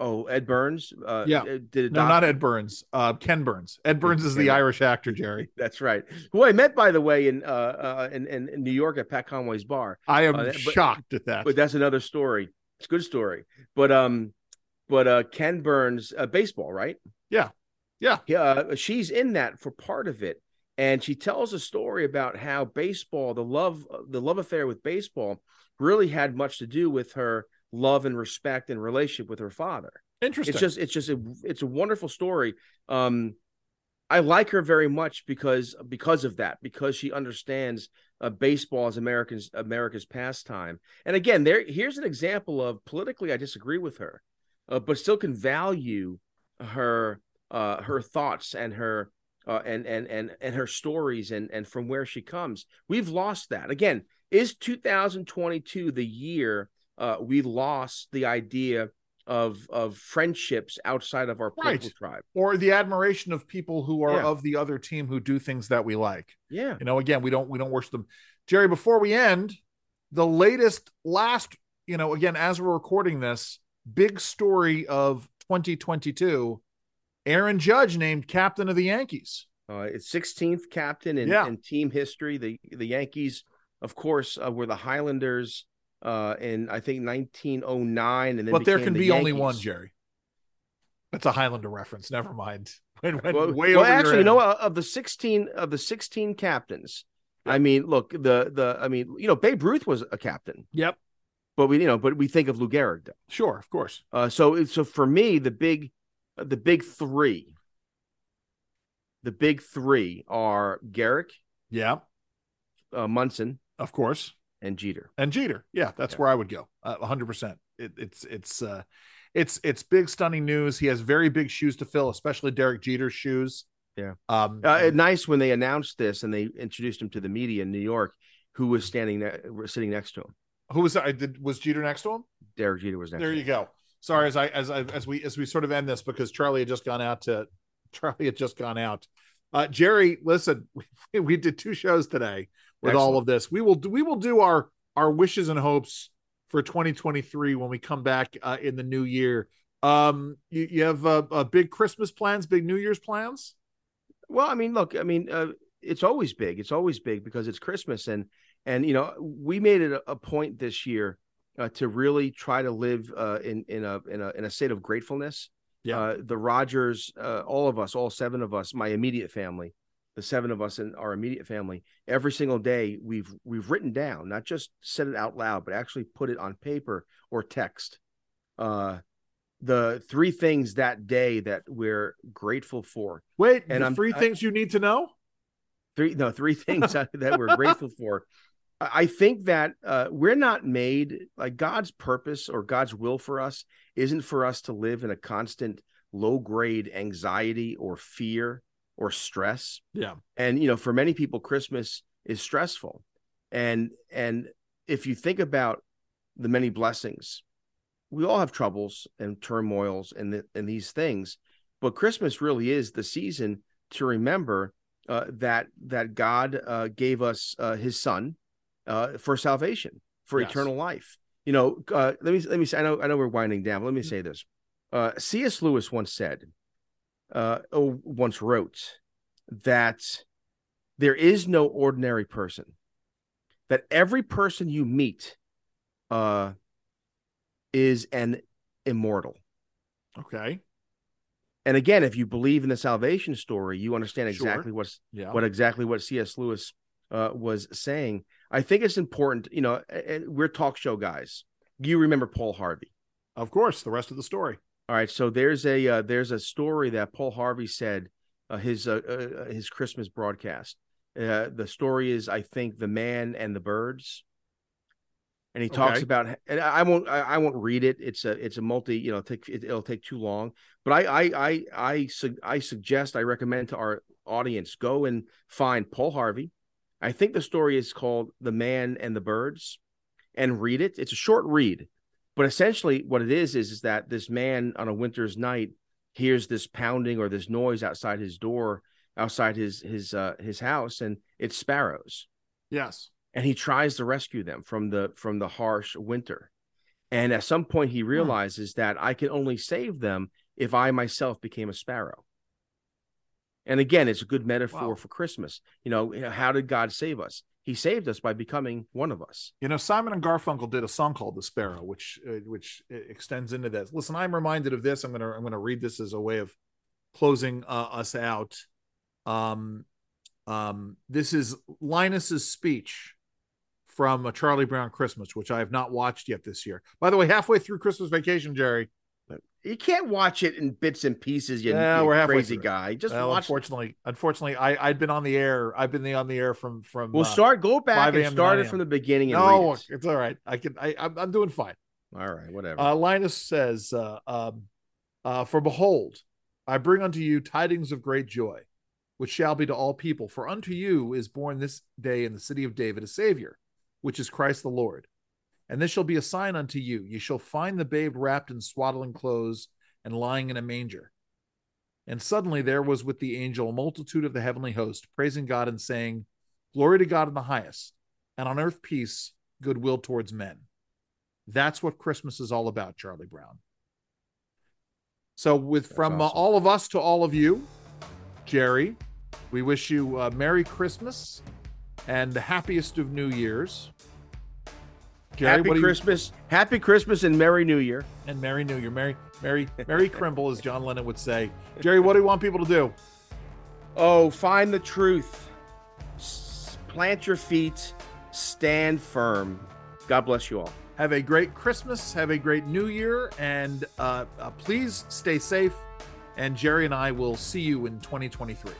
oh, Ed Burns. Uh, yeah, did no, not Ed Burns. Uh, Ken Burns. Ed Burns is the Irish actor, Jerry. That's right. Who I met, by the way, in uh, uh in, in, New York at Pat Conway's bar. I am uh, shocked but, at that. But that's another story. It's a good story. But um, but uh, Ken Burns, uh, baseball, right? Yeah, yeah. Yeah, uh, she's in that for part of it, and she tells a story about how baseball, the love, the love affair with baseball, really had much to do with her love and respect and relationship with her father. Interesting. It's just it's just a it's a wonderful story. Um I like her very much because because of that because she understands uh, baseball as Americans America's pastime. And again, there here's an example of politically I disagree with her, uh, but still can value her uh, her thoughts and her uh, and and and and her stories and and from where she comes. We've lost that. Again, is 2022 the year uh, we lost the idea of of friendships outside of our political right. tribe or the admiration of people who are yeah. of the other team who do things that we like yeah you know again we don't we don't worship them jerry before we end the latest last you know again as we're recording this big story of 2022 aaron judge named captain of the yankees uh, it's 16th captain in, yeah. in team history the the yankees of course uh, were the highlanders uh, in I think 1909, and then but there can the be Yankees. only one, Jerry. That's a Highlander reference. Never mind. When, when well, well actually, you know, of the 16 of the 16 captains. I mean, look, the the I mean, you know, Babe Ruth was a captain. Yep. But we, you know, but we think of Lou Gehrig. Though. Sure, of course. Uh, so, so for me, the big, the big three, the big three are Gehrig. Yeah. Uh, Munson. Of course and Jeter. And Jeter. Yeah, that's yeah. where I would go. Uh, 100%. It, it's it's uh it's it's big stunning news. He has very big shoes to fill, especially Derek Jeter's shoes. Yeah. Um uh, nice when they announced this and they introduced him to the media in New York who was standing there sitting next to him. Who was I did was Jeter next to him? Derek Jeter was next There you go. sorry as I as I, as we as we sort of end this because Charlie had just gone out to Charlie had just gone out. Uh, Jerry, listen, we, we did two shows today with Excellent. all of this. We will do, we will do our our wishes and hopes for 2023 when we come back uh, in the new year. Um, you, you have uh, uh, big Christmas plans, big New Year's plans. Well, I mean, look, I mean, uh, it's always big. It's always big because it's Christmas, and and you know, we made it a, a point this year uh, to really try to live uh, in in a in a in a state of gratefulness. Yeah. Uh, the Rogers, uh, all of us, all seven of us, my immediate family, the seven of us in our immediate family, every single day we've we've written down, not just said it out loud, but actually put it on paper or text. Uh, the three things that day that we're grateful for. Wait, And I'm- three I- things you need to know. three no three things that, we're grateful for I I think that uh, we're not made like God's purpose or God's will for us isn't for us to live in a constant low grade anxiety or fear or stress. Yeah. And you know, for many people, Christmas is stressful. And and if you think about the many blessings, we all have troubles and turmoils and the, and these things, but Christmas really is the season to remember uh, that that God uh, gave us uh, His Son uh, for salvation, for Yes. eternal life. You know, uh, let me let me say. I know I know we're winding down. But let me say this. Uh, C.S. Lewis once said, uh, oh, once wrote that there is no ordinary person. That every person you meet uh, is an immortal. Okay. And again, if you believe in the salvation story, you understand Sure. exactly what's Yeah. what exactly what C.S. Lewis uh, was saying. I think it's important. You know, we're talk show guys. You remember Paul Harvey? Of course. The rest of the story. All right. So there's a uh, there's a story that Paul Harvey said uh, his uh, uh, his Christmas broadcast. Uh, the story is, I think, the man and the birds. And he talks Okay. about, and I won't, I, won't read it. It's a, it's a multi, you know, take it, it'll take too long. But I, I, I, I, su- I suggest, I recommend to our audience go and find Paul Harvey. I think the story is called "The Man and the Birds," and read it. It's a short read, but essentially what it is is, is that this man on a winter's night hears this pounding or this noise outside his door, outside his his uh, his house, and it's sparrows. Yes. and he tries to rescue them from the from the harsh winter. And at some point he realizes that i can only save them if i myself became a sparrow and again it's a good metaphor Wow. for christmas you know how did god save us he saved us by becoming one of us You know, Simon and Garfunkel did a song called "The Sparrow," which uh, which uh, extends into this. Listen, I'm reminded of this. I'm gonna I'm gonna read this as a way of closing uh, us out. Um, um, this is Linus's speech from a Charlie Brown Christmas, which I have not watched yet this year. By the way, halfway through Christmas Vacation, Jerry. You can't watch it in bits and pieces you, Yeah, we're crazy through guy just Well, watch it. unfortunately, unfortunately, I I'd been on the air. I've been the, on the air from from. we'll uh, start go back and start it from the beginning and No, it. it's all right. I can. I I'm, I'm doing fine. all right whatever Uh, Linus says, uh, um, uh, For behold, I bring unto you tidings of great joy, which shall be to all people. For unto you is born this day in the city of David a Savior, which is Christ the Lord. And this shall be a sign unto you. Ye shall find the babe wrapped in swaddling clothes and lying in a manger. And suddenly there was with the angel a multitude of the heavenly host, praising God and saying, Glory to God in the highest, and on earth peace, goodwill towards men. That's what Christmas is all about, Charlie Brown. So, with from uh, all of us to all of you, Jerry, we wish you uh, Merry Christmas and the happiest of New Years. Jerry, happy what do you- christmas happy christmas and merry new year and Merry New Year, Merry, Merry, Merry Crimble, as John Lennon would say. Jerry, what do you want people to do? Oh, find the truth. S- plant your feet. Stand firm. God bless you all. Have a great Christmas. Have a great New Year, and uh, uh, please stay safe. And Jerry and I will see you in 2023.